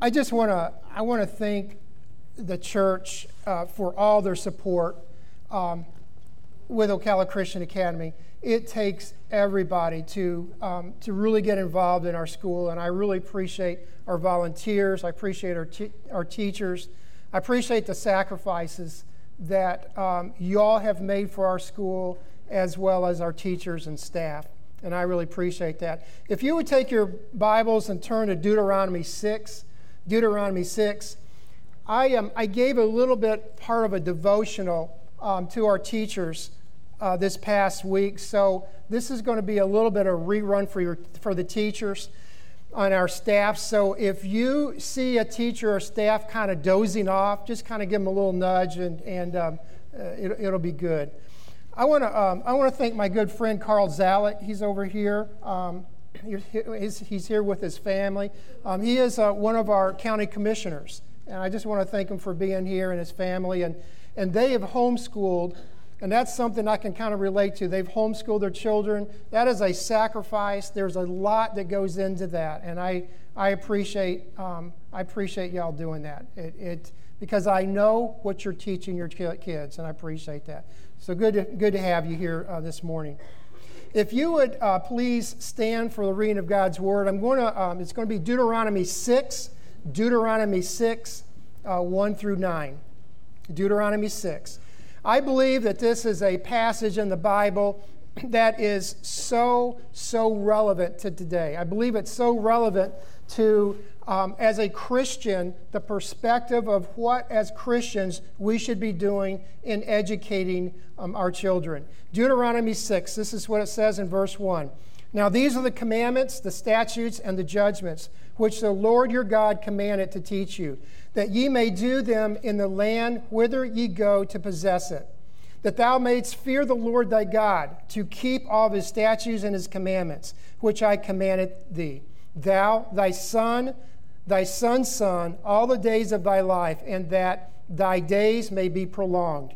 I just want to I want to thank the church uh, for all their support um, with Ocala Christian Academy. It takes everybody to um, to really get involved in our school, and I really appreciate our volunteers. I appreciate our te- our teachers. I appreciate the sacrifices that um, y'all have made for our school, as well as our teachers and staff. And I really appreciate that. If you would take your Bibles and turn to Deuteronomy 6, Deuteronomy 6, I, um, I gave a little bit part of a devotional um, to our teachers uh, this past week. So this is going to be a little bit of a rerun for, your, for the teachers on our staff. So if you see a teacher or staff kind of dozing off, just kind of give them a little nudge and, and um, uh, it, it'll be good. I want to um, I want to thank my good friend Carl Zalak. He's over here. Um, he's, here with his family. Um, he is uh, one of our county commissioners, and I just want to thank him for being here and his family. And and they have homeschooled, and that's something I can kind of relate to. They've homeschooled their children. That is a sacrifice. There's a lot that goes into that, and I I appreciate um, I appreciate y'all doing that. It, it because I know what you're teaching your kids, and I appreciate that. So good to, good to have you here uh, this morning. If you would uh, please stand for the reading of God's word, I'm going to, um, it's going to be Deuteronomy 6, Deuteronomy 6, uh, 1 through 9. Deuteronomy 6. I believe that this is a passage in the Bible that is so, so relevant to today. I believe it's so relevant to um, as a Christian, the perspective of what, as Christians, we should be doing in educating um, our children. Deuteronomy 6, this is what it says in verse 1. Now, these are the commandments, the statutes, and the judgments which the Lord your God commanded to teach you, that ye may do them in the land whither ye go to possess it, that thou mayst fear the Lord thy God, to keep all his statutes and his commandments, which I commanded thee. Thou, thy son, thy son's son all the days of thy life, and that thy days may be prolonged.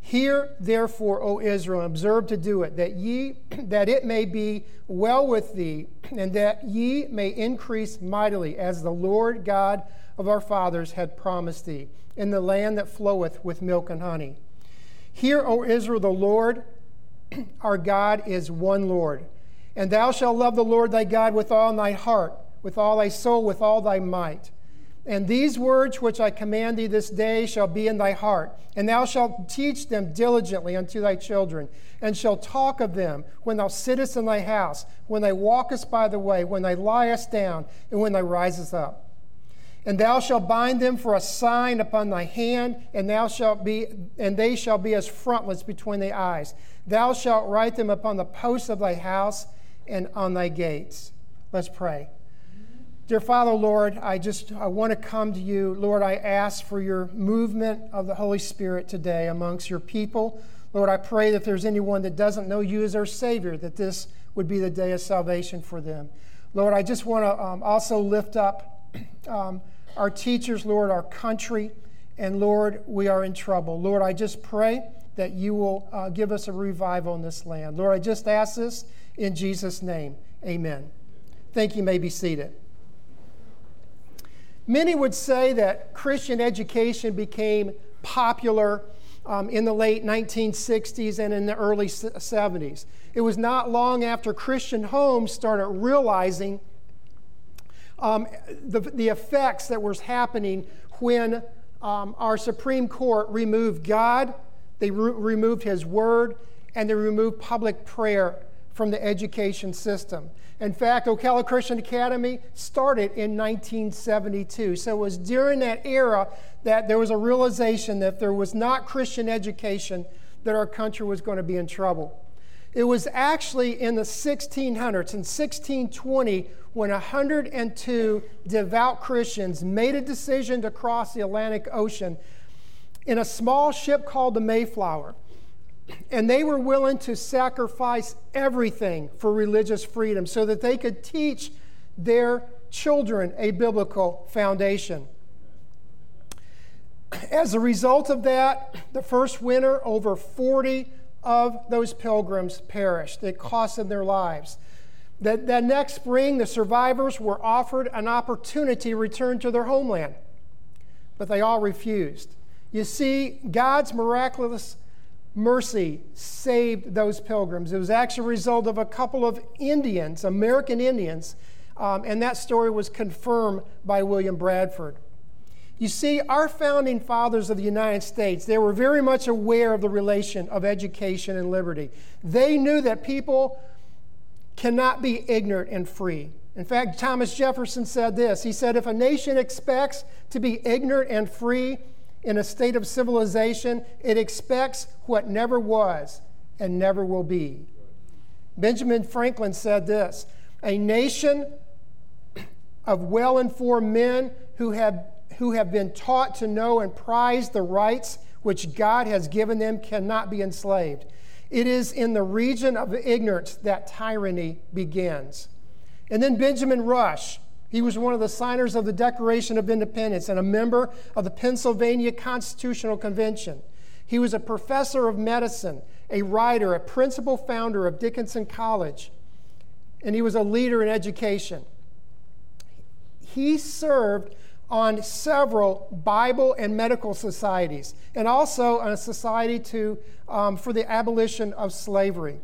Hear therefore, O Israel, observe to do it, that ye that it may be well with thee, and that ye may increase mightily, as the Lord God of our fathers had promised thee, in the land that floweth with milk and honey. Hear, O Israel, the Lord our God is one Lord. And thou shalt love the Lord thy God with all thy heart with all thy soul, with all thy might. And these words which I command thee this day shall be in thy heart, and thou shalt teach them diligently unto thy children, and shalt talk of them when thou sittest in thy house, when thou walkest by the way, when thou liest down, and when thou risest up. And thou shalt bind them for a sign upon thy hand, and thou shalt be, and they shall be as frontlets between thy eyes. Thou shalt write them upon the posts of thy house and on thy gates. Let's pray. Dear Father, Lord, I just I want to come to you. Lord, I ask for your movement of the Holy Spirit today amongst your people. Lord, I pray that there's anyone that doesn't know you as their Savior, that this would be the day of salvation for them. Lord, I just want to um, also lift up um, our teachers, Lord, our country, and Lord, we are in trouble. Lord, I just pray that you will uh, give us a revival in this land. Lord, I just ask this in Jesus' name. Amen. Thank you. you may be seated. Many would say that Christian education became popular um, in the late 1960s and in the early 70s. It was not long after Christian homes started realizing um, the, the effects that was happening when um, our Supreme Court removed God, they re- removed His Word, and they removed public prayer from the education system. In fact, Ocala Christian Academy started in 1972. So it was during that era that there was a realization that if there was not Christian education, that our country was going to be in trouble. It was actually in the 1600s, in 1620, when 102 devout Christians made a decision to cross the Atlantic Ocean in a small ship called the Mayflower and they were willing to sacrifice everything for religious freedom so that they could teach their children a biblical foundation. As a result of that, the first winter, over 40 of those pilgrims perished. It cost them their lives. That, that next spring, the survivors were offered an opportunity to return to their homeland, but they all refused. You see, God's miraculous mercy saved those pilgrims. It was actually a result of a couple of Indians, American Indians, um, and that story was confirmed by William Bradford. You see, our founding fathers of the United States, they were very much aware of the relation of education and liberty. They knew that people cannot be ignorant and free. In fact, Thomas Jefferson said this He said, If a nation expects to be ignorant and free in a state of civilization, it expects what never was and never will be. Benjamin Franklin said this A nation of well informed men who have who have been taught to know and prize the rights which God has given them cannot be enslaved. It is in the region of ignorance that tyranny begins. And then Benjamin Rush, he was one of the signers of the Declaration of Independence and a member of the Pennsylvania Constitutional Convention. He was a professor of medicine, a writer, a principal founder of Dickinson College, and he was a leader in education. He served on several Bible and medical societies, and also on a society to, um, for the abolition of slavery.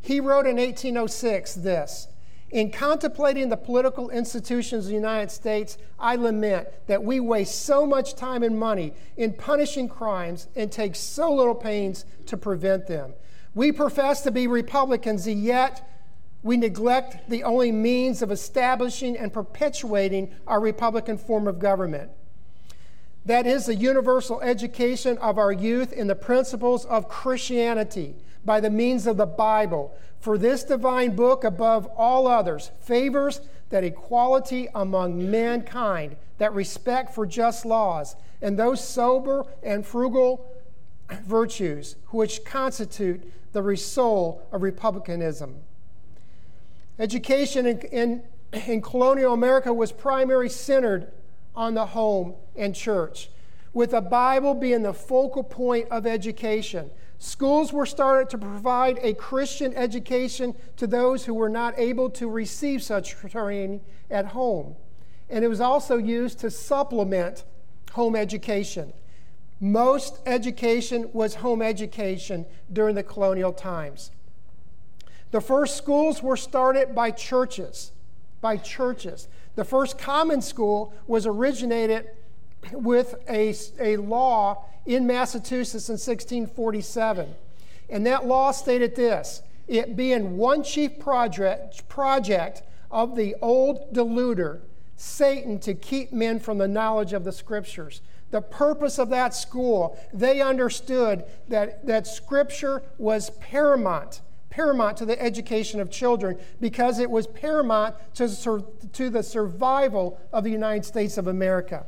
He wrote in 1806 this In contemplating the political institutions of the United States, I lament that we waste so much time and money in punishing crimes and take so little pains to prevent them. We profess to be Republicans, and yet we neglect the only means of establishing and perpetuating our Republican form of government. That is the universal education of our youth in the principles of Christianity by the means of the Bible. For this divine book, above all others, favors that equality among mankind, that respect for just laws, and those sober and frugal virtues which constitute the soul of republicanism. Education in, in, in colonial America was primarily centered on the home and church, with the Bible being the focal point of education. Schools were started to provide a Christian education to those who were not able to receive such training at home. And it was also used to supplement home education. Most education was home education during the colonial times. The first schools were started by churches, by churches. The first common school was originated with a, a law in Massachusetts in 1647. And that law stated this it being one chief project, project of the old deluder, Satan, to keep men from the knowledge of the scriptures. The purpose of that school, they understood that, that scripture was paramount paramount to the education of children because it was paramount to, to the survival of the United States of America.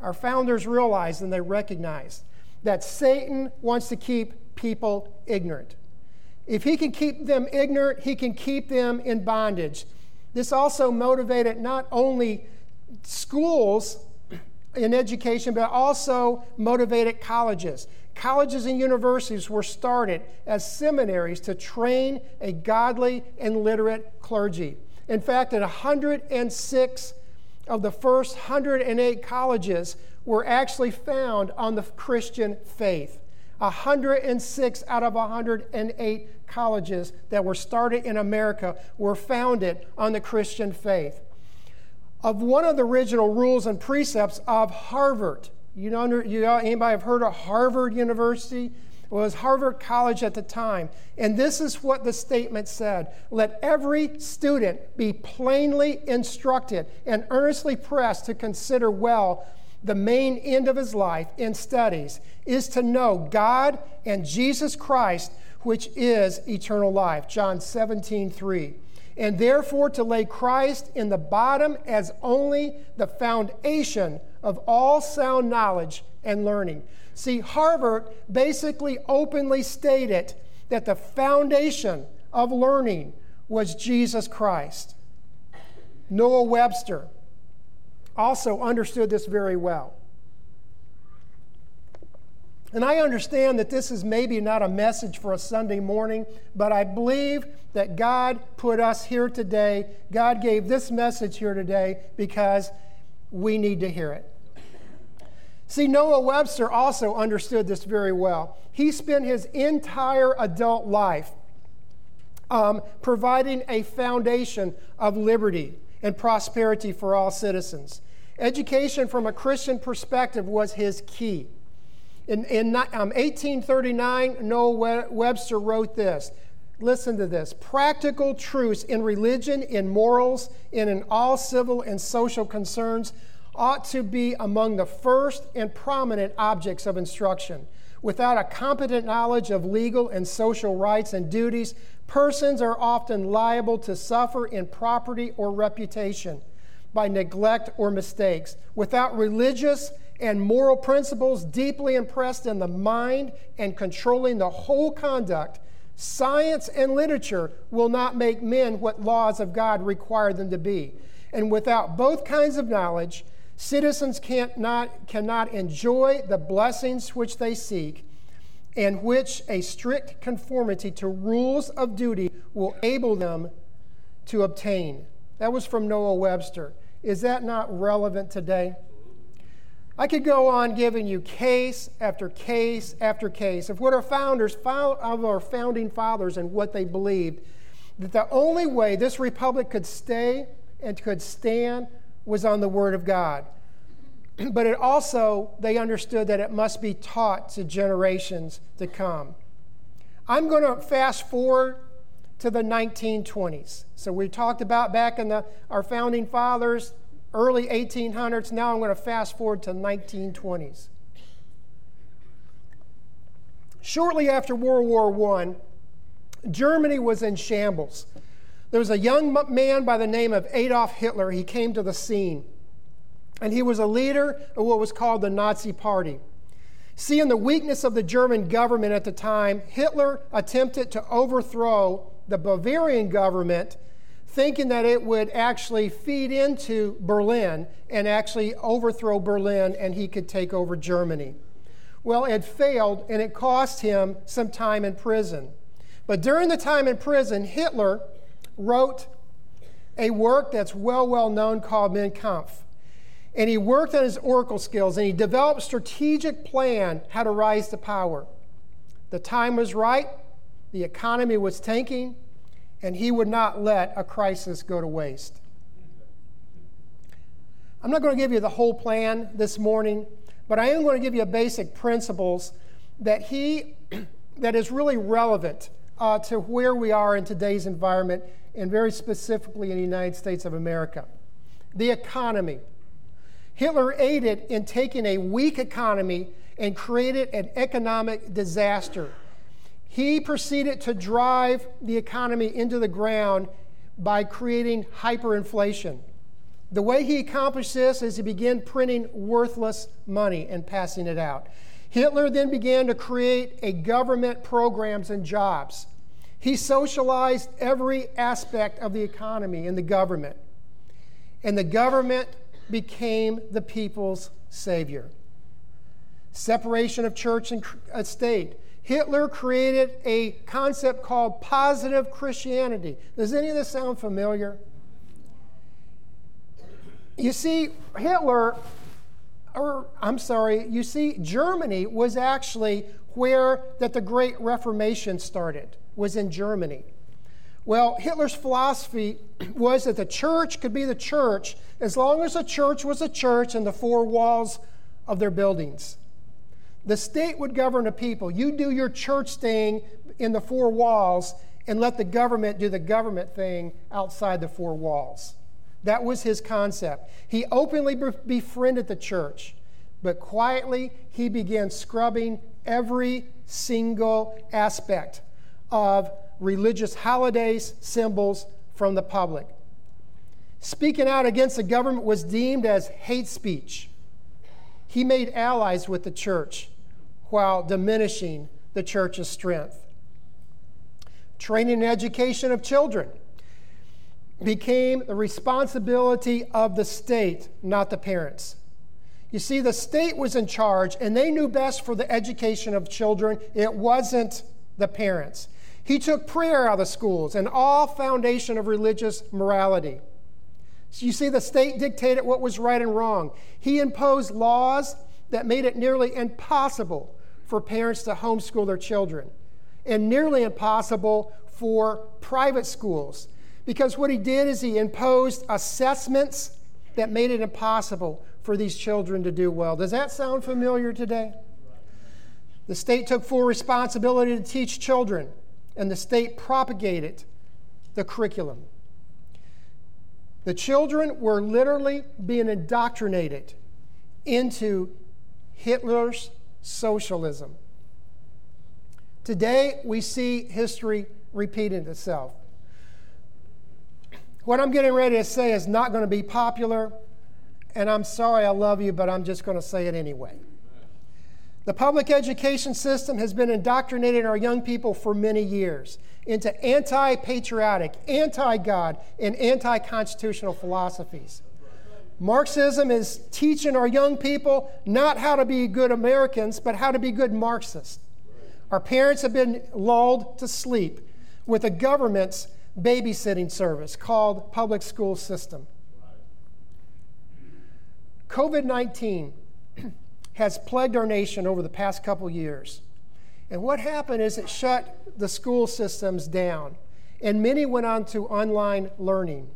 Our founders realized and they recognized that Satan wants to keep people ignorant. If he can keep them ignorant, he can keep them in bondage. This also motivated not only schools in education, but also motivated colleges. Colleges and universities were started as seminaries to train a godly and literate clergy. In fact, at 106 of the first 108 colleges were actually found on the Christian faith. 106 out of 108 colleges that were started in America were founded on the Christian faith. Of one of the original rules and precepts of Harvard, you know, you, anybody have heard of Harvard University? It was Harvard College at the time. And this is what the statement said Let every student be plainly instructed and earnestly pressed to consider well the main end of his life in studies is to know God and Jesus Christ, which is eternal life. John 17, 3 and therefore to lay Christ in the bottom as only the foundation of all sound knowledge and learning. See, Harvard basically openly stated that the foundation of learning was Jesus Christ. Noah Webster also understood this very well. And I understand that this is maybe not a message for a Sunday morning, but I believe that God put us here today. God gave this message here today because we need to hear it. See, Noah Webster also understood this very well. He spent his entire adult life um, providing a foundation of liberty and prosperity for all citizens. Education from a Christian perspective was his key. In, in um, 1839, Noah Webster wrote this. Listen to this practical truths in religion, in morals, and in all civil and social concerns ought to be among the first and prominent objects of instruction. Without a competent knowledge of legal and social rights and duties, persons are often liable to suffer in property or reputation by neglect or mistakes. Without religious and moral principles deeply impressed in the mind and controlling the whole conduct, science and literature will not make men what laws of God require them to be. And without both kinds of knowledge, citizens cannot, cannot enjoy the blessings which they seek, and which a strict conformity to rules of duty will enable them to obtain. That was from Noah Webster. Is that not relevant today? I could go on giving you case after case after case of what our founders, of our founding fathers, and what they believed. That the only way this republic could stay and could stand was on the Word of God. But it also, they understood that it must be taught to generations to come. I'm going to fast forward to the 1920s. So we talked about back in the, our founding fathers, early 1800s. Now I'm going to fast forward to 1920s. Shortly after World War I, Germany was in shambles. There was a young man by the name of Adolf Hitler. He came to the scene, and he was a leader of what was called the Nazi Party. Seeing the weakness of the German government at the time, Hitler attempted to overthrow the Bavarian government thinking that it would actually feed into Berlin and actually overthrow Berlin and he could take over Germany. Well, it failed and it cost him some time in prison. But during the time in prison, Hitler wrote a work that's well, well known called Mein Kampf. And he worked on his oracle skills and he developed strategic plan how to rise to power. The time was right, the economy was tanking, and he would not let a crisis go to waste. I'm not going to give you the whole plan this morning, but I am going to give you basic principles that he that is really relevant uh, to where we are in today's environment, and very specifically in the United States of America. The economy. Hitler aided in taking a weak economy and created an economic disaster he proceeded to drive the economy into the ground by creating hyperinflation. The way he accomplished this is he began printing worthless money and passing it out. Hitler then began to create a government programs and jobs. He socialized every aspect of the economy in the government. And the government became the people's savior. Separation of church and uh, state. Hitler created a concept called positive Christianity. Does any of this sound familiar? You see, Hitler, or I'm sorry, you see, Germany was actually where that the Great Reformation started, was in Germany. Well, Hitler's philosophy was that the church could be the church as long as the church was a church in the four walls of their buildings. The state would govern the people. You do your church thing in the four walls and let the government do the government thing outside the four walls. That was his concept. He openly befriended the church, but quietly he began scrubbing every single aspect of religious holidays, symbols from the public. Speaking out against the government was deemed as hate speech. He made allies with the church while diminishing the church's strength. Training and education of children became the responsibility of the state, not the parents. You see, the state was in charge and they knew best for the education of children. It wasn't the parents. He took prayer out of schools and all foundation of religious morality. So you see, the state dictated what was right and wrong. He imposed laws that made it nearly impossible for parents to homeschool their children and nearly impossible for private schools. Because what he did is he imposed assessments that made it impossible for these children to do well. Does that sound familiar today? The state took full responsibility to teach children, and the state propagated the curriculum. The children were literally being indoctrinated into Hitler's socialism. Today, we see history repeating itself. What I'm getting ready to say is not going to be popular, and I'm sorry I love you, but I'm just going to say it anyway. The public education system has been indoctrinating our young people for many years into anti patriotic, anti God, and anti constitutional philosophies. Marxism is teaching our young people not how to be good Americans, but how to be good Marxists. Our parents have been lulled to sleep with the government's babysitting service called public school system. COVID 19 has plagued our nation over the past couple years. And what happened is it shut the school systems down, and many went on to online learning.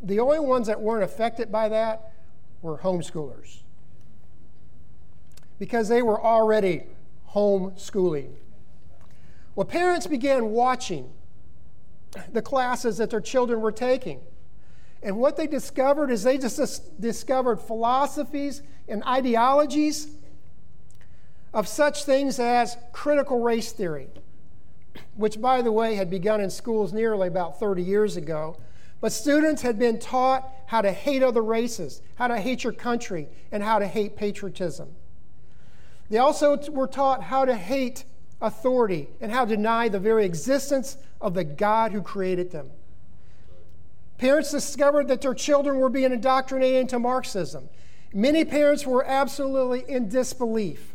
The only ones that weren't affected by that were homeschoolers because they were already homeschooling. Well, parents began watching the classes that their children were taking. And what they discovered is they just discovered philosophies and ideologies of such things as critical race theory, which, by the way, had begun in schools nearly about 30 years ago. But students had been taught how to hate other races, how to hate your country, and how to hate patriotism. They also were taught how to hate authority and how to deny the very existence of the God who created them. Parents discovered that their children were being indoctrinated into Marxism. Many parents were absolutely in disbelief.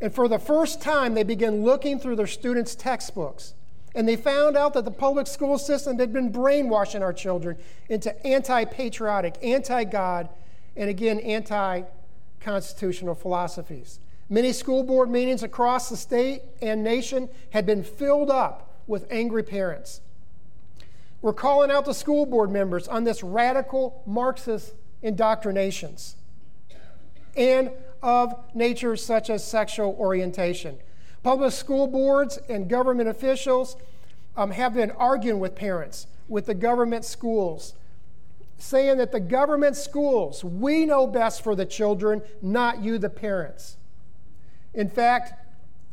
And for the first time, they began looking through their students' textbooks. And they found out that the public school system had been brainwashing our children into anti patriotic, anti God, and again, anti constitutional philosophies. Many school board meetings across the state and nation had been filled up with angry parents. We're calling out the school board members on this radical Marxist indoctrinations and of natures such as sexual orientation. Public school boards and government officials um, have been arguing with parents, with the government schools, saying that the government schools, we know best for the children, not you, the parents. In fact,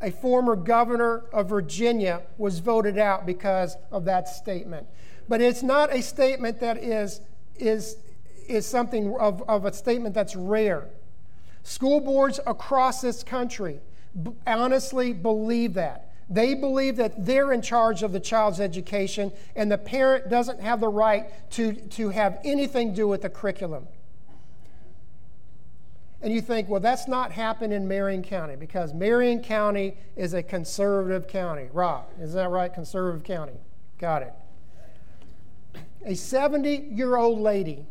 a former governor of Virginia was voted out because of that statement. But it's not a statement that is, is, is something of, of a statement that's rare. School boards across this country b- honestly believe that. They believe that they're in charge of the child's education and the parent doesn't have the right to, to have anything to do with the curriculum. And you think, well, that's not happened in Marion County because Marion County is a conservative county. Rob, is that right? Conservative county. Got it. A 70 year old lady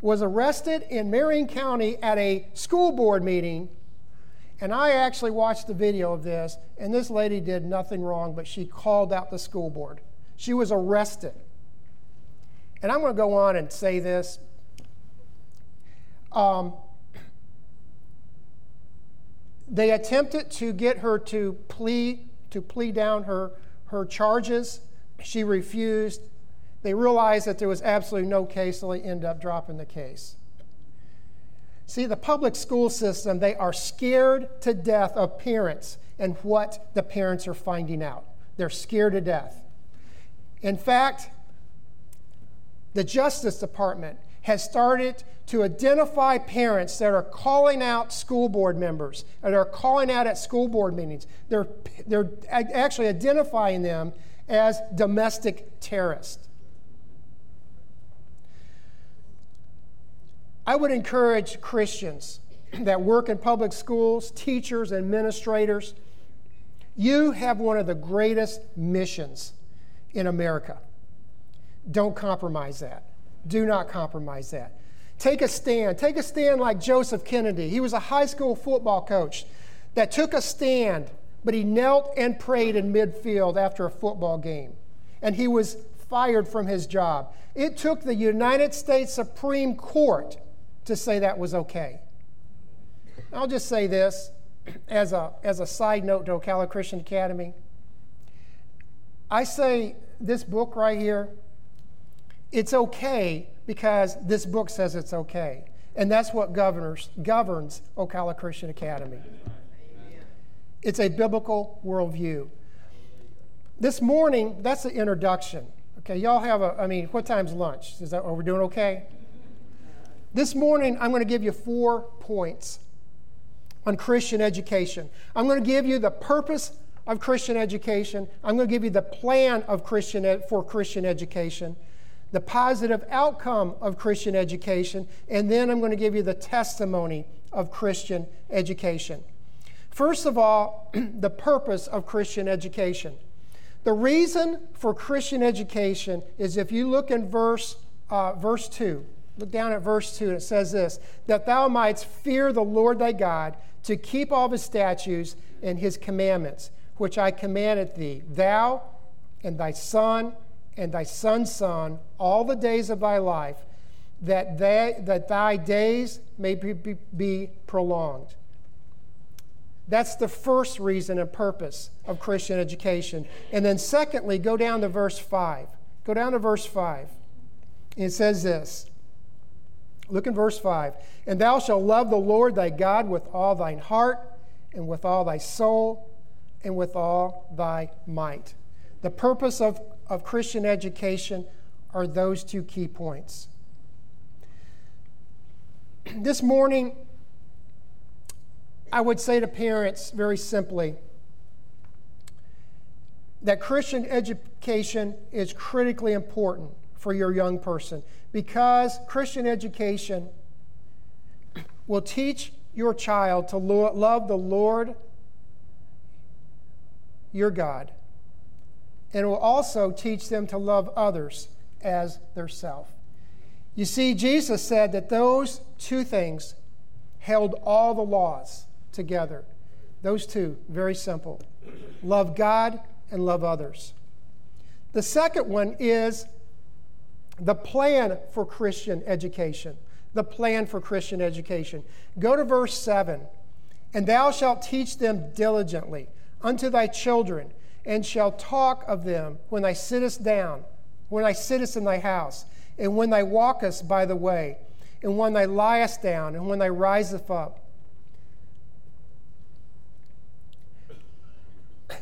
was arrested in Marion County at a school board meeting. And I actually watched the video of this, and this lady did nothing wrong, but she called out the school board. She was arrested. And I'm going to go on and say this. Um, they attempted to get her to plea to plea down her, her charges. She refused. They realized that there was absolutely no case, so they ended up dropping the case. See, the public school system, they are scared to death of parents and what the parents are finding out. They're scared to death. In fact, the Justice Department has started to identify parents that are calling out school board members that are calling out at school board meetings. They're, they're actually identifying them as domestic terrorists. I would encourage Christians that work in public schools, teachers, administrators. You have one of the greatest missions in America. Don't compromise that. Do not compromise that. Take a stand. Take a stand like Joseph Kennedy. He was a high school football coach that took a stand, but he knelt and prayed in midfield after a football game. And he was fired from his job. It took the United States Supreme Court to say that was okay. I'll just say this as a, as a side note to Ocala Christian Academy. I say this book right here, it's okay because this book says it's okay. And that's what governors, governs Ocala Christian Academy. It's a biblical worldview. This morning, that's the introduction. Okay, y'all have a, I mean, what time's lunch? Is that, are we doing okay? This morning, I'm going to give you four points on Christian education. I'm going to give you the purpose of Christian education. I'm going to give you the plan of Christian ed- for Christian education, the positive outcome of Christian education, and then I'm going to give you the testimony of Christian education. First of all, the purpose of Christian education. The reason for Christian education is if you look in verse, uh, verse 2, look down at verse 2, and it says this that thou mightst fear the Lord thy God to keep all his statutes and his commandments, which I commanded thee, thou and thy son and thy son's son, all the days of thy life, that, they, that thy days may be, be, be prolonged. That's the first reason and purpose of Christian education. And then, secondly, go down to verse 5. Go down to verse 5. It says this Look in verse 5. And thou shalt love the Lord thy God with all thine heart, and with all thy soul, and with all thy might. The purpose of, of Christian education are those two key points. This morning, I would say to parents very simply that Christian education is critically important for your young person because Christian education will teach your child to lo- love the Lord your God and will also teach them to love others as their self. You see, Jesus said that those two things held all the laws together. Those two, very simple love God and love others. The second one is the plan for Christian education. The plan for Christian education. Go to verse 7. And thou shalt teach them diligently unto thy children, and shall talk of them when thou sittest down, when thou sittest in thy house, and when thou walkest by the way, and when thou liest down, and when thou risest up.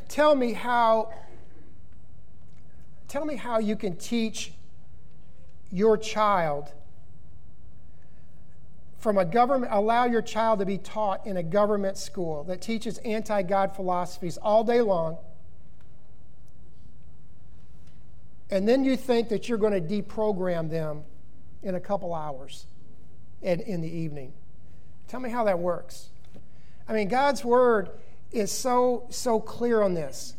Tell me how tell me how you can teach your child from a government, allow your child to be taught in a government school that teaches anti God philosophies all day long. And then you think that you're going to deprogram them in a couple hours in, in the evening. Tell me how that works. I mean, God's word is so, so clear on this.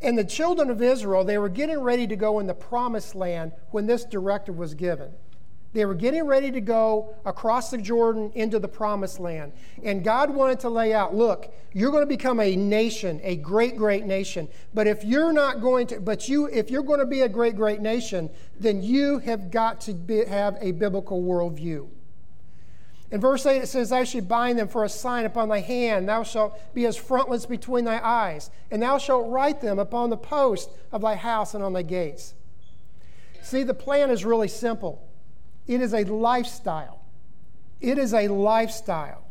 And the children of Israel, they were getting ready to go in the promised land when this directive was given. They were getting ready to go across the Jordan into the promised land. And God wanted to lay out look, you're going to become a nation, a great, great nation. But if you're not going to, but you, if you're going to be a great, great nation, then you have got to be, have a biblical worldview. In verse 8, it says, I shall bind them for a sign upon thy hand, thou shalt be as frontlets between thy eyes, and thou shalt write them upon the post of thy house and on thy gates. See, the plan is really simple it is a lifestyle. It is a lifestyle.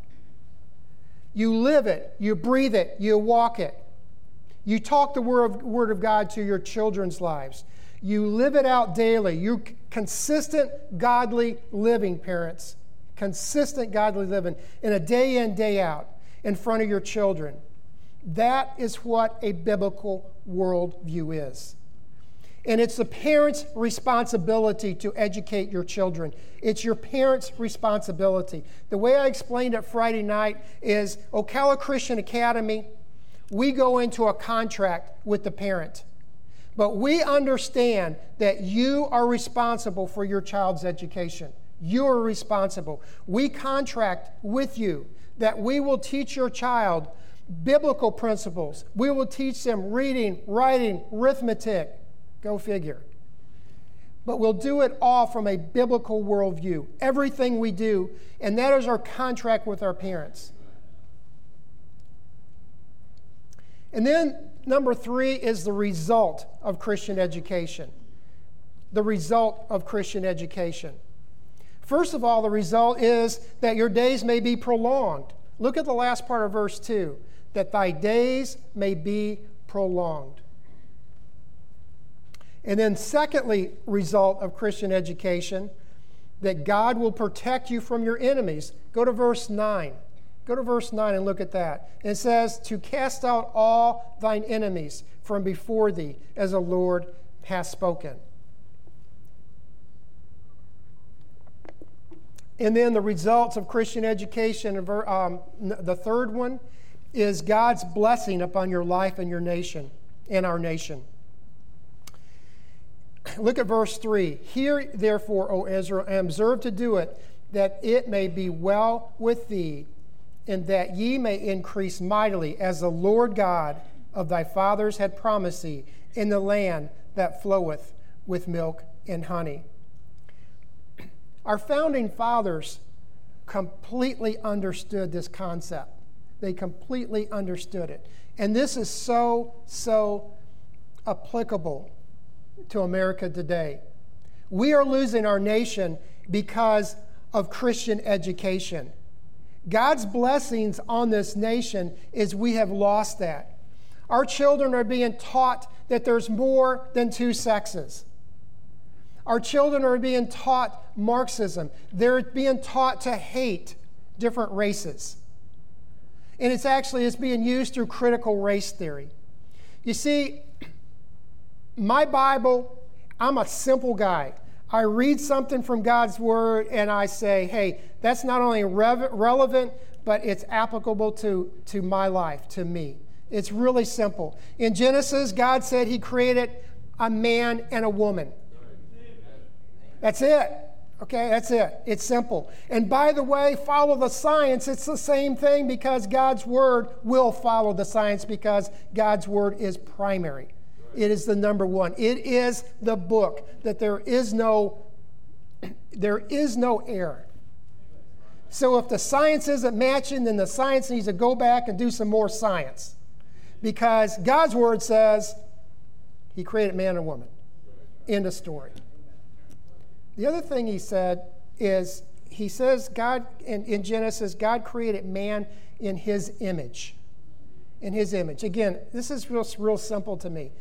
You live it, you breathe it, you walk it. You talk the word of, God to your children's lives. You live it out daily. You consistent, godly living, parents consistent godly living in a day in, day out in front of your children. That is what a biblical worldview is. And it's the parent's responsibility to educate your children. It's your parent's responsibility. The way I explained it Friday night is Ocala Christian Academy, we go into a contract with the parent. But we understand that you are responsible for your child's education. You are responsible. We contract with you that we will teach your child biblical principles. We will teach them reading, writing, arithmetic. Go figure. But we'll do it all from a biblical worldview. Everything we do, and that is our contract with our parents. And then number three is the result of Christian education. The result of Christian education. First of all, the result is that your days may be prolonged. Look at the last part of verse 2 that thy days may be prolonged. And then, secondly, result of Christian education, that God will protect you from your enemies. Go to verse 9. Go to verse 9 and look at that. It says, To cast out all thine enemies from before thee, as the Lord hath spoken. And then the results of Christian education, um, the third one is God's blessing upon your life and your nation and our nation. Look at verse 3. Hear therefore, O Israel, and observe to do it, that it may be well with thee, and that ye may increase mightily, as the Lord God of thy fathers had promised thee, in the land that floweth with milk and honey. Our founding fathers completely understood this concept. They completely understood it. And this is so, so applicable to America today. We are losing our nation because of Christian education. God's blessings on this nation is we have lost that. Our children are being taught that there's more than two sexes. Our children are being taught Marxism. They're being taught to hate different races. And it's actually it's being used through critical race theory. You see, my Bible, I'm a simple guy. I read something from God's Word and I say, hey, that's not only rev- relevant, but it's applicable to, to my life, to me. It's really simple. In Genesis, God said He created a man and a woman. That's it. Okay, that's it. It's simple. And by the way, follow the science. It's the same thing because God's word will follow the science because God's word is primary. It is the number one. It is the book that there is no there is no error. So if the science isn't matching, then the science needs to go back and do some more science. Because God's word says he created man and woman. End of story. The other thing he said is he says God in, in Genesis, God created man in his image. In his image. Again, this is real, real simple to me.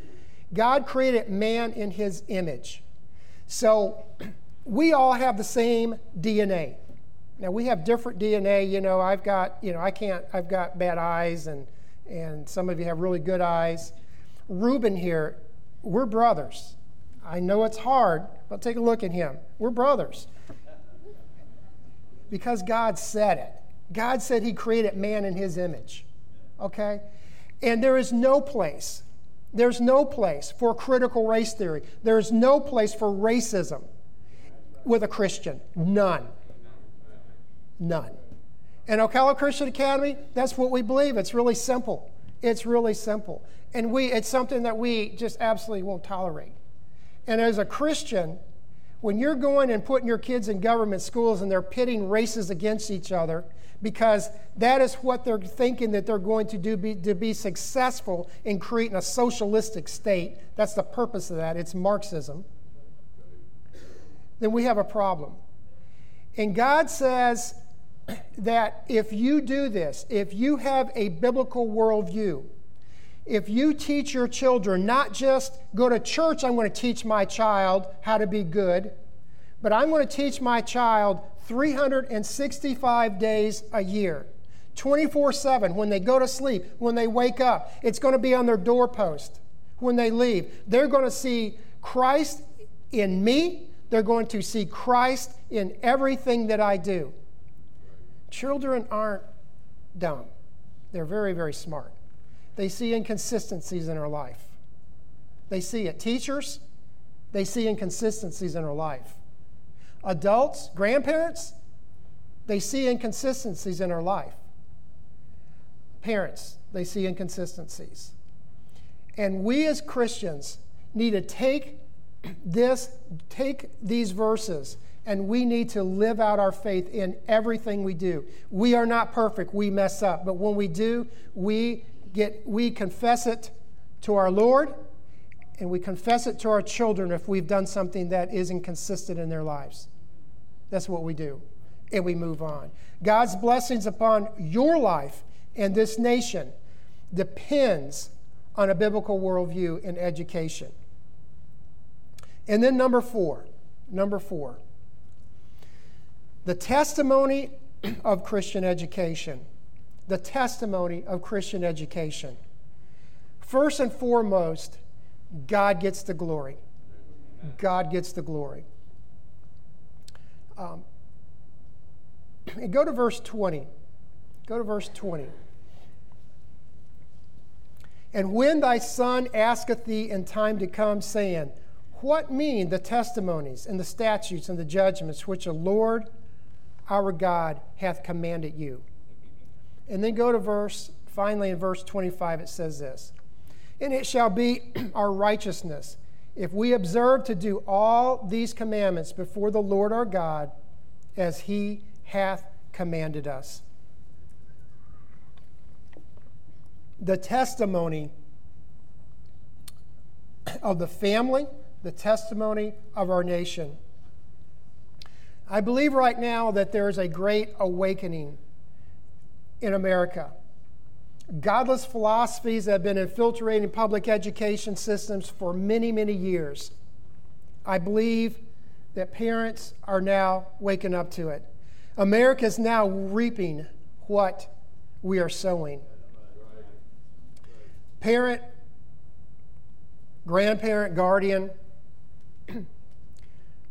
God created man in his image. So we all have the same DNA. Now we have different DNA, you know, I've got, you know, I can't, I've got bad eyes and and some of you have really good eyes. Reuben here, we're brothers. I know it's hard, but take a look at him. We're brothers. Because God said it. God said He created man in His image. Okay? And there is no place, there's no place for critical race theory. There's no place for racism with a Christian. None. None. And Ocala Christian Academy, that's what we believe. It's really simple. It's really simple. And we, it's something that we just absolutely won't tolerate. And as a Christian, when you're going and putting your kids in government schools and they're pitting races against each other, because that is what they're thinking that they're going to do be, to be successful in creating a socialistic state. That's the purpose of that. It's Marxism. Then we have a problem. And God says that if you do this, if you have a biblical worldview, if you teach your children not just go to church, I'm going to teach my child how to be good, but I'm going to teach my child 365 days a year, 24 7, when they go to sleep, when they wake up. It's going to be on their doorpost when they leave. They're going to see Christ in me, they're going to see Christ in everything that I do. Children aren't dumb, they're very, very smart. They see inconsistencies in our life. They see it. Teachers, they see inconsistencies in our life. Adults, grandparents, they see inconsistencies in our life. Parents, they see inconsistencies. And we as Christians need to take this, take these verses, and we need to live out our faith in everything we do. We are not perfect, we mess up, but when we do, we get we confess it to our Lord and we confess it to our children if we've done something that is inconsistent in their lives. That's what we do. And we move on. God's blessings upon your life and this nation depends on a biblical worldview in education. And then number four, number four, the testimony of Christian education. The testimony of Christian education. First and foremost, God gets the glory. God gets the glory. Um, go to verse 20. Go to verse 20. And when thy son asketh thee in time to come, saying, What mean the testimonies and the statutes and the judgments which the Lord our God hath commanded you? And then go to verse, finally in verse 25, it says this And it shall be our righteousness if we observe to do all these commandments before the Lord our God as he hath commanded us. the testimony of the family, the testimony of our nation. I believe right now that there is a great awakening in America. Godless philosophies have been infiltrating public education systems for many, many years. I believe that parents are now waking up to it. America is now reaping what we are sowing parent, grandparent, guardian,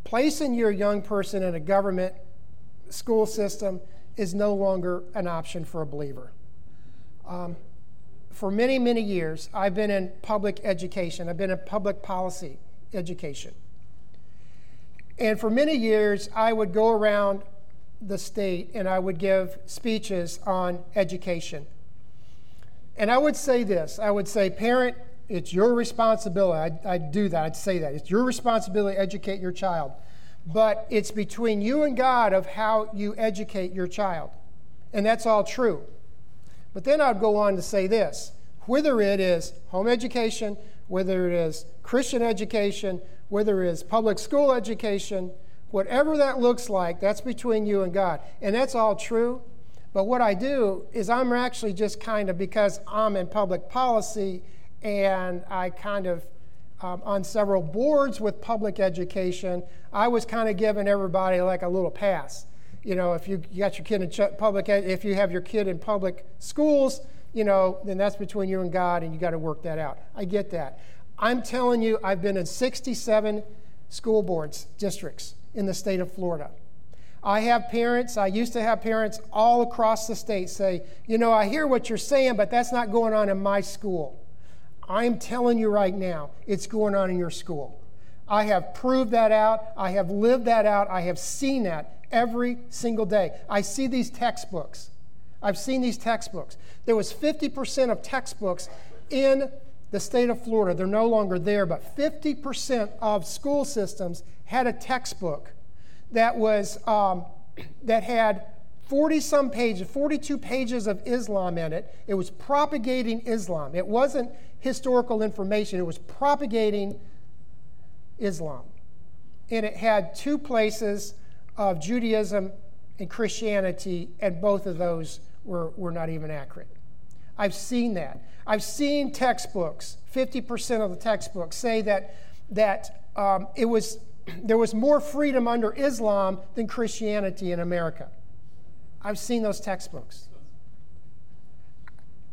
placing your young person in a government school system is no longer an option for a believer. Um, for many, many years, I've been in public education, I've been in public policy education. And for many years, I would go around the state and I would give speeches on education and I would say this I would say, parent, it's your responsibility. I'd, I'd, do that. I'd say that. It's your responsibility to educate your child. But it's between you and God of how you educate your child. And that's all true. But then I'd go on to say this whether it is home education, whether it is Christian education, whether it is public school education, whatever that looks like, that's between you and God. And that's all true. But what I do is I'm actually just kind of, because I'm in public policy and I kind of, um, on several boards with public education, I was kind of giving everybody like a little pass. You know, if you, got your kid in public, if you have your kid in public schools, you know, then that's between you and God and you got to work that out. I get that. I'm telling you, I've been in 67 school boards, districts in the state of Florida. I have parents, I used to have parents all across the state say, you know, I hear what you're saying, but that's not going on in my school. I'm telling you right now, it's going on in your school. I have proved that out. I have lived that out. I have seen that every single day. I see these textbooks. I've seen these textbooks. There was 50% of textbooks in the state of Florida. They're no longer there, but 50% of school systems had a textbook that was um, that had 40 some pages, 42 pages of Islam in it. It was propagating Islam. It wasn't historical information, it was propagating Islam. And it had two places of Judaism and Christianity, and both of those were, were not even accurate. I've seen that. I've seen textbooks, 50% of the textbooks say that, that um, it was there was more freedom under Islam than Christianity in America. I've seen those textbooks.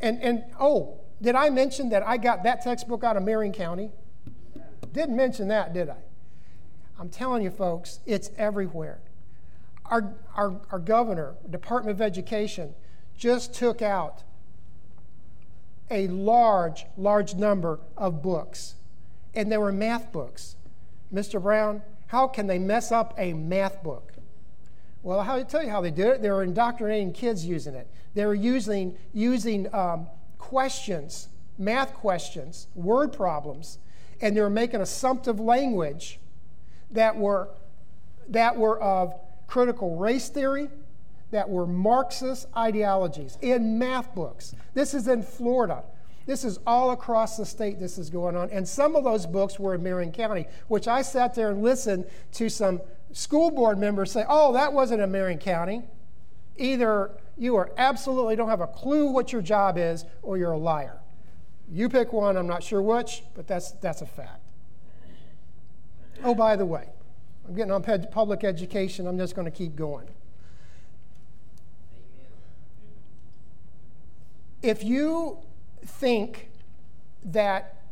And, and oh, did I mention that I got that textbook out of Marion County? Didn't mention that, did I? I'm telling you, folks, it's everywhere. Our, our, our governor, Department of Education, just took out a large, large number of books, and they were math books. Mr. Brown, how can they mess up a math book? Well, I'll tell you how they did it. They were indoctrinating kids using it. They were using, using um, questions, math questions, word problems, and they were making assumptive language that were, that were of critical race theory, that were Marxist ideologies in math books. This is in Florida. This is all across the state, this is going on. And some of those books were in Marion County, which I sat there and listened to some school board members say, oh, that wasn't in Marion County. Either you are absolutely don't have a clue what your job is, or you're a liar. You pick one, I'm not sure which, but that's, that's a fact. Oh, by the way, I'm getting on public education, I'm just going to keep going. If you think that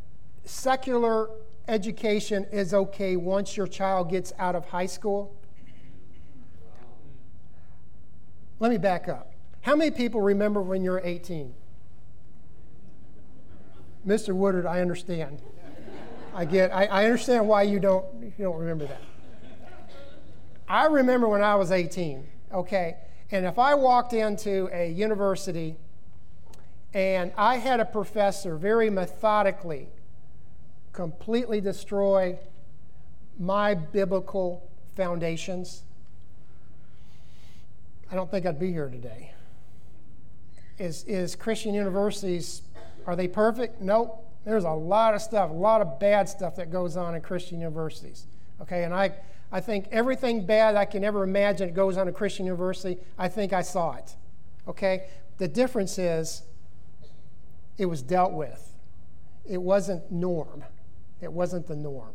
secular education is okay once your child gets out of high school, let me back up. How many people remember when you were 18? Mr. Woodard, I understand. I get, I, I understand why you don't, you don't remember that. I remember when I was 18, okay? And if I walked into a university and I had a professor very methodically completely destroy my biblical foundations, I don't think I'd be here today. Is, is Christian universities, are they perfect? Nope. There's a lot of stuff, a lot of bad stuff that goes on in Christian universities. Okay, and I, I think everything bad I can ever imagine goes on a Christian university, I think I saw it. Okay? The difference is it was dealt with. It wasn't norm. It wasn't the norm.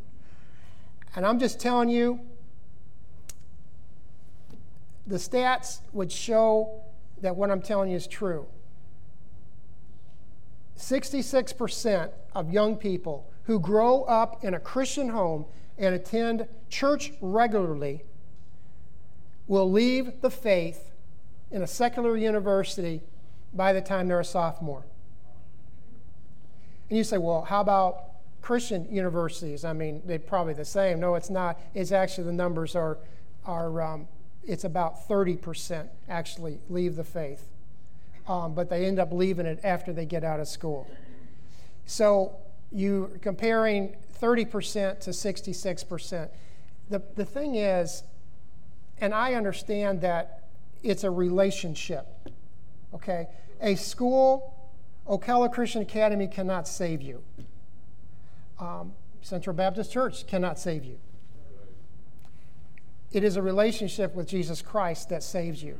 And I'm just telling you, the stats would show that what I'm telling you is true. 66% of young people who grow up in a Christian home and attend church regularly will leave the faith in a secular university by the time they're a sophomore. And you say, well, how about Christian universities? I mean, they're probably the same. No, it's not. It's actually the numbers are, are um, it's about 30% actually leave the faith um, but they end up leaving it after they get out of school. So you're comparing 30% to 66%. The, the thing is, and I understand that it's a relationship, okay? A school, Ocala Christian Academy cannot save you. Um, Central Baptist Church cannot save you. It is a relationship with Jesus Christ that saves you.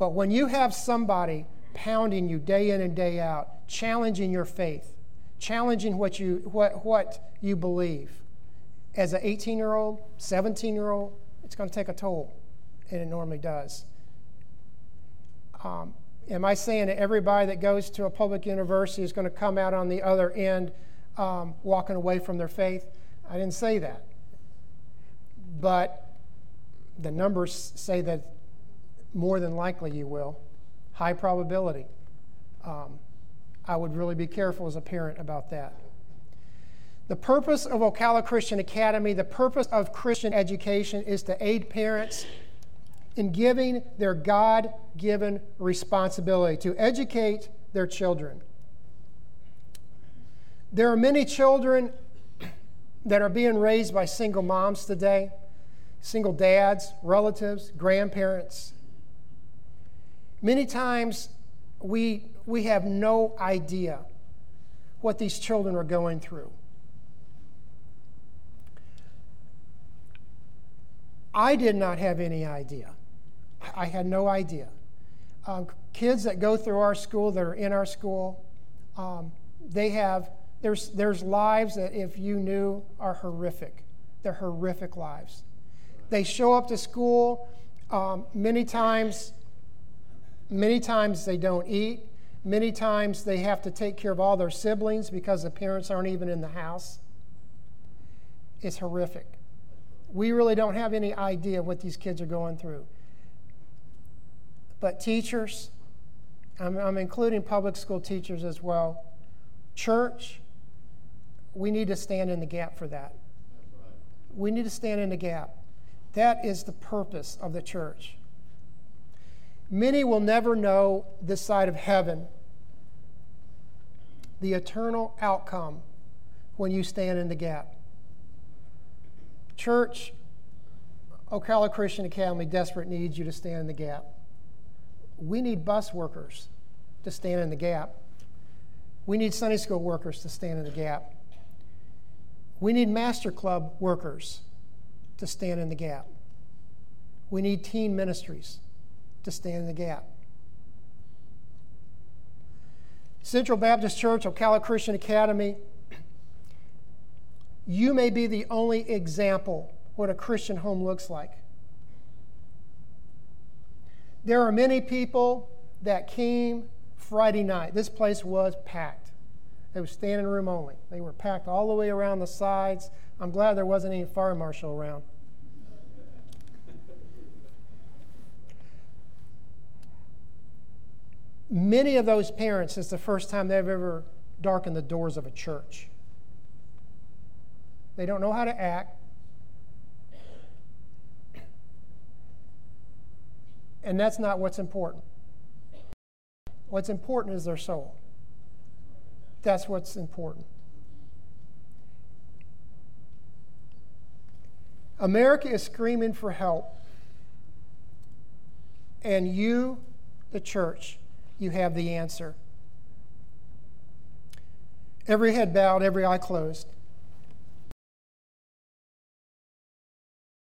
But when you have somebody pounding you day in and day out, challenging your faith, challenging what you, what, what you believe, as an 18 year old, 17 year old, it's going to take a toll, and it normally does. Um, am I saying that everybody that goes to a public university is going to come out on the other end um, walking away from their faith? I didn't say that. But the numbers say that more than likely you will. High probability. Um, I would really be careful as a parent about that. The purpose of Ocala Christian Academy, the purpose of Christian education is to aid parents in giving their God given responsibility to educate their children. There are many children that are being raised by single moms today, single dads, relatives, grandparents. Many times we, we have no idea what these children are going through. I did not have any idea. I had no idea. Um, kids that go through our school, that are in our school, um, they have, there's, there's lives that if you knew are horrific. They're horrific lives. They show up to school um, many times Many times they don't eat. Many times they have to take care of all their siblings because the parents aren't even in the house. It's horrific. We really don't have any idea what these kids are going through. But teachers, I'm, I'm including public school teachers as well, church, we need to stand in the gap for that. We need to stand in the gap. That is the purpose of the church. Many will never know this side of heaven, the eternal outcome when you stand in the gap. Church, Ocala Christian Academy desperate needs you to stand in the gap. We need bus workers to stand in the gap. We need Sunday school workers to stand in the gap. We need Master Club workers to stand in the gap. We need teen ministries to stand in the gap. Central Baptist Church, Ocala Christian Academy, you may be the only example what a Christian home looks like. There are many people that came Friday night. This place was packed. It was standing room only. They were packed all the way around the sides. I'm glad there wasn't any fire marshal around. Many of those parents, it's the first time they've ever darkened the doors of a church. They don't know how to act. And that's not what's important. What's important is their soul. That's what's important. America is screaming for help. And you, the church, you have the answer. Every head bowed, every eye closed.